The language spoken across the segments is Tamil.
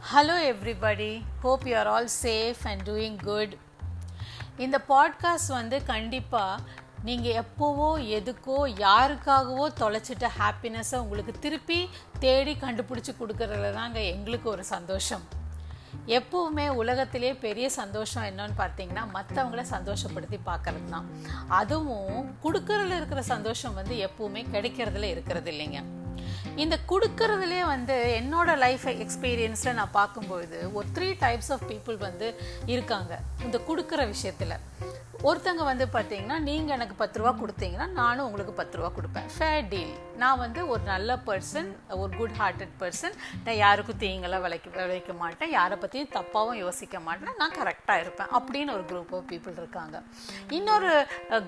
Hello, everybody. Hope you are all safe and doing good. இந்த பாட்காஸ்ட் வந்து கண்டிப்பாக நீங்கள் எப்போவோ எதுக்கோ யாருக்காகவோ தொலைச்சிட்ட ஹாப்பினஸ்ஸை உங்களுக்கு திருப்பி தேடி கண்டுபிடிச்சி கொடுக்குறதுல தாங்க எங்களுக்கு ஒரு சந்தோஷம் எப்போவுமே உலகத்திலே பெரிய சந்தோஷம் என்னன்னு பார்த்தீங்கன்னா மற்றவங்கள சந்தோஷப்படுத்தி பார்க்கறது தான் அதுவும் கொடுக்கறதுல இருக்கிற சந்தோஷம் வந்து எப்போவுமே கிடைக்கிறதுல இருக்கிறது இல்லைங்க இந்த கொடுக்கறதுலே வந்து என்னோட லைஃப் எக்ஸ்பீரியன்ஸில் நான் பார்க்கும்பொழுது ஒரு த்ரீ டைப்ஸ் ஆஃப் பீப்புள் வந்து இருக்காங்க இந்த கொடுக்குற விஷயத்தில். ஒருத்தங்க வந்து பார்த்தீங்கன்னா நீங்கள் எனக்கு பத்து ரூபா கொடுத்தீங்கன்னா நானும் உங்களுக்கு பத்து ரூபா கொடுப்பேன். ஃபேர் டீல் நான் வந்து ஒரு நல்ல பர்சன் ஒரு குட் ஹார்ட்டட் பர்சன் நான் யாருக்கும் தீங்கெல்லாம் விளைக்க விளைக்க மாட்டேன். யாரை பற்றியும் தப்பாகவும் யோசிக்க மாட்டேன். நான் கரெக்டாக இருப்பேன். அப்படின்னு ஒரு குரூப் ஆஃப் பீப்புள் இருக்காங்க. இன்னொரு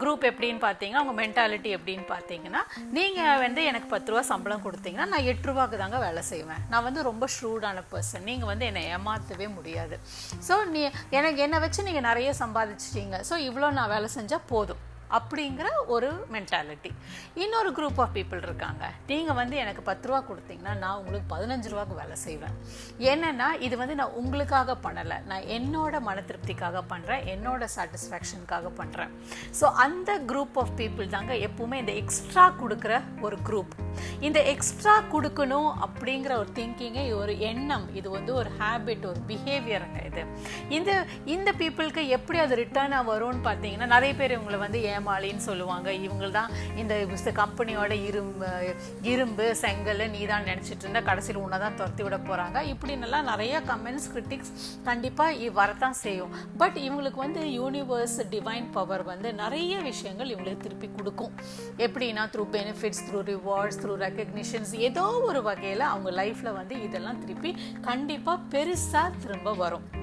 குரூப் எப்படின்னு பார்த்தீங்கன்னா அவங்க மென்டாலிட்டி எப்படின்னு பார்த்தீங்கன்னா நீங்கள் வந்து எனக்கு பத்து ரூபா சம்பளம் கொடுத்தீங்கன்னா நான் எட்டு ரூபாக்கு தாங்க வேலை செய்வேன். நான் வந்து ரொம்ப ஷ்ரூடான பர்சன் நீங்கள் வந்து என்னை ஏமாற்றவே முடியாது. ஸோ நீ எனக்கு என்னை வச்சு நீங்கள் நிறைய சம்பாதிச்சிட்டீங்க. ஸோ இவ்வளோ நான் வேலை செஞ்சால் போதும். அப்படிங்கிற ஒரு மென்டாலிட்டி இன்னொரு குரூப் ஆஃப் பீப்புள் இருக்காங்க. நீங்கள் வந்து எனக்கு பத்து ரூபா கொடுத்தீங்கன்னா நான் உங்களுக்கு பதினஞ்சு ரூபாய்க்கு வேலை செய்வேன். என்னென்னா இது வந்து நான் உங்களுக்காக பண்ணலை. நான் என்னோட மன திருப்திக்காக பண்ணுறேன் என்னோட சாட்டிஸ்ஃபேக்ஷனுக்காக பண்ணுறேன் ஸோ அந்த குரூப் ஆஃப் பீப்புள் தாங்க எப்பவுமே இந்த எக்ஸ்ட்ரா கொடுக்குற ஒரு குரூப் இந்த எக்ஸ்ட்ரா கொடுக்கணும் அப்படிங்கிற ஒரு திங்கிங்கே ஒரு எண்ணம் இது வந்து ஒரு ஹேபிட் ஒரு பிஹேவியருங்க இது. இந்த இந்த பீப்புளுக்கு எப்படி அது ரிட்டர்னாக வரும்னு பார்த்தீங்கன்னா நிறைய பேர் இவங்களை வந்து ஏமாளின்னு சொல்லுவாங்க. இவங்க தான் இந்த கம்பெனியோட இரும்பு இரும்பு செங்கல் நீ தான் நினச்சிட்டு இருந்தா. கடைசியில் உன்னை தான் துரத்தி விட போகிறாங்க இப்படின்னெல்லாம் நிறைய கமெண்ட்ஸ் கிரிட்டிக்ஸ் கண்டிப்பாக வரத்தான் செய்யும். பட் இவங்களுக்கு வந்து யூனிவர்ஸ் டிவைன் பவர் வந்து நிறைய விஷயங்கள் இவங்களுக்கு திருப்பி கொடுக்கும். எப்படின்னா through benefits through rewards through recognitions ஏதோ ஒரு வகையில் அவங்க லைஃப்பில் வந்து இதெல்லாம் திருப்பி கண்டிப்பாக பெருசாக திரும்ப வரும்.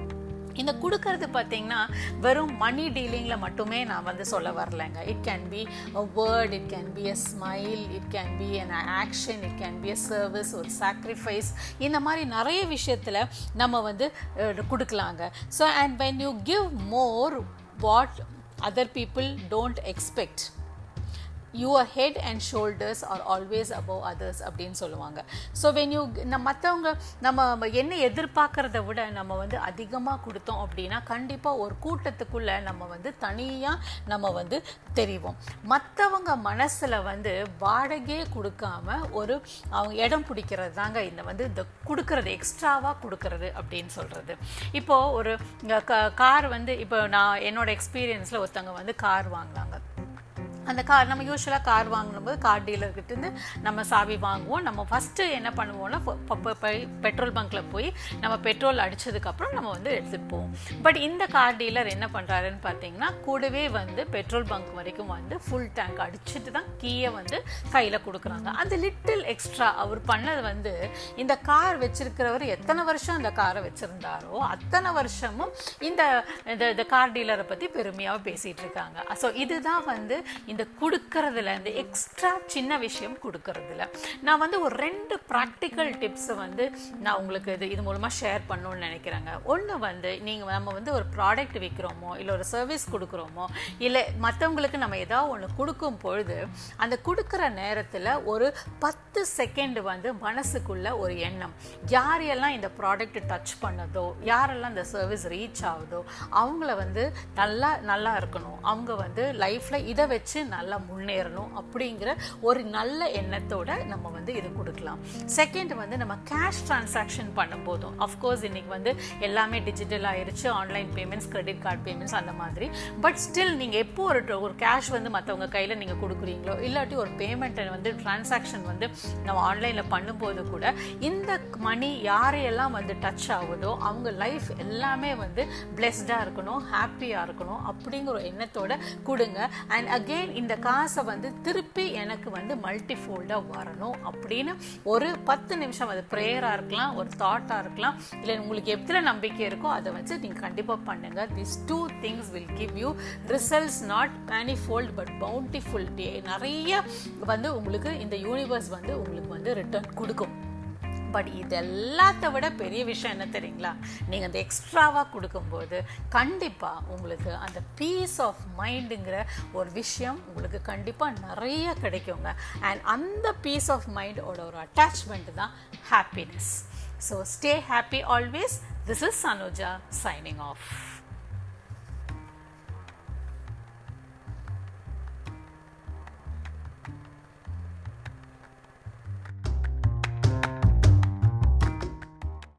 இந்த கொடுக்கறது பார்த்தீங்கன்னா வெறும் மணி டீலிங்கில் மட்டுமே நான் வந்து சொல்ல வரலைங்க. It can be a word it can be a smile it can be an action it can be a service ஒரு சாக்ரிஃபைஸ் இந்த மாதிரி நிறைய விஷயத்தில் நம்ம வந்து கொடுக்கலாங்க. So and when you give more what other people don't expect your head and shoulders are always above others அப்படின்னு சொல்லுவாங்க. ஸோ வென் யூ நம்ம மற்றவங்க நம்ம என்ன எதிர்பார்க்குறத விட நம்ம வந்து அதிகமாக கொடுத்தோம் அப்படின்னா கண்டிப்பாக ஒரு கூட்டத்துக்குள்ளே நம்ம வந்து தனியாக நம்ம வந்து தெரிவோம். மற்றவங்க மனசில் வந்து வாடகையே கொடுக்காம ஒரு அவங்க இடம் பிடிக்கிறது தாங்க இந்த வந்து இந்த கொடுக்கறது எக்ஸ்ட்ராவாக கொடுக்கறது அப்படின்னு சொல்கிறது இப்போது ஒரு கார் வந்து இப்போ நான் என்னோட எக்ஸ்பீரியன்ஸில் ஒருத்தவங்க வந்து கார் வாங்கினாங்க. அந்த கார் நம்ம யூஸ்வலாக கார் வாங்கும்போது கார் டீலர்கிட்டேருந்து நம்ம சாவி வாங்குவோம். நம்ம ஃபஸ்ட்டு என்ன பண்ணுவோம்னா பெட்ரோல் பங்க்கில் போய் நம்ம பெட்ரோல் அடித்ததுக்கப்புறம் நம்ம வந்து எடுத்துகிட்டு போவோம் பட் இந்த கார் டீலர் என்ன பண்ணுறாருன்னு பார்த்தீங்கன்னா கூடவே வந்து பெட்ரோல் பங்க் வரைக்கும் வந்து ஃபுல் டேங்க் அடிச்சுட்டு தான் கீயை வந்து கையில் கொடுக்குறாங்க. அந்த லிட்டில் எக்ஸ்ட்ரா அவர் பண்ணது வந்து இந்த கார் வச்சிருக்கிறவர் எத்தனை வருஷம் அந்த காரை வச்சுருந்தாரோ அத்தனை வருஷமும் இந்த இந்த கார் டீலரை பற்றி பெருமையாக பேசிகிட்டு இருக்காங்க. ஸோ இதுதான் வந்து இந்த கொடுக்கறதுல இந்த எக்ஸ்ட்ரா சின்ன விஷயம் கொடுக்கறதுல. நான் வந்து ஒரு ரெண்டு ப்ராக்டிக்கல் டிப்ஸை வந்து நான் உங்களுக்கு இது இது மூலமாக ஷேர் பண்ணணும்னு நினைக்கிறேங்க. ஒன்று வந்து நீங்கள் நம்ம வந்து ஒரு ப்ராடக்ட் விற்கிறோமோ இல்லை ஒரு சர்வீஸ் கொடுக்குறோமோ இல்லை மற்றவங்களுக்கு நம்ம ஏதாவது ஒன்று கொடுக்கும் பொழுது அந்த கொடுக்குற நேரத்தில் ஒரு பத்து செகண்ட் வந்து மனசுக்குள்ள ஒரு எண்ணம். யாரையெல்லாம் இந்த ப்ராடக்ட் டச் பண்ணதோ யாரெல்லாம் இந்த சர்வீஸ் ரீச் ஆகுதோ அவங்கள வந்து நல்லா நல்லா இருக்கணும். அவங்க வந்து லைஃப்பில் இதை வச்சு நல்லா முன்னேறணும் அப்படிங்கிற ஒரு நல்ல எண்ணத்தோட நம்ம வந்து இது கொடுக்கலாம். செகண்ட் வந்து நம்ம கேஷ் டிரான்சாக்ஷன் பண்ணும்போதும் அஃப்கோர்ஸ் இன்றைக்கி வந்து எல்லாமே டிஜிட்டல் ஆயிடுச்சு online payments credit card payments அந்த மாதிரி. பட் ஸ்டில் நீங்கள் எப்போ ஒரு ஒரு கேஷ் வந்து மற்றவங்க கையில் நீங்கள் கொடுக்குறீங்களோ இல்லாட்டி ஒரு பேமெண்ட்டை வந்து டிரான்சாக்ஷன் வந்து நம்ம ஆன்லைனில் பண்ணும்போது கூட இந்த மணி யாரையெல்லாம் வந்து டச் ஆகுதோ அவங்க லைஃப் எல்லாமே வந்து பிளெஸ்டாக இருக்கணும் ஹாப்பியாக இருக்கணும் அப்படிங்கிற ஒரு எண்ணத்தோட கொடுங்க. அண்ட் அகெயின் இந்த காசை வந்து திருப்பி எனக்கு வந்து மல்டிஃபோல்டாக வரணும் அப்படின்னு ஒரு பத்து நிமிஷம் அது ப்ரேயராக இருக்கலாம் ஒரு தாட்டாக இருக்கலாம் இல்லை உங்களுக்கு எத்தனை நம்பிக்கை இருக்கோ அதை வச்சு நீங்கள் கண்டிப்பாக பண்ணுங்க. This two things will give you results not manifold but bountiful டே நிறைய வந்து உங்களுக்கு இந்த யூனிவர்ஸ் வந்து உங்களுக்கு வந்து ரிட்டர்ன் கொடுக்கும். பட் இது எல்லாத்த விட பெரிய விஷயம் என்ன தெரியுங்களா? நீங்கள் அந்த எக்ஸ்ட்ராவாக கொடுக்கும்போது கண்டிப்பாக உங்களுக்கு அந்த பீஸ் ஆஃப் மைண்டுங்கிற ஒரு விஷயம் உங்களுக்கு கண்டிப்பாக நிறைய கிடைக்குங்க. அண்ட் அந்த பீஸ் ஆஃப் மைண்டோட ஒரு அட்டாச்மெண்ட் தான் happiness so stay happy always this is Sanuja signing off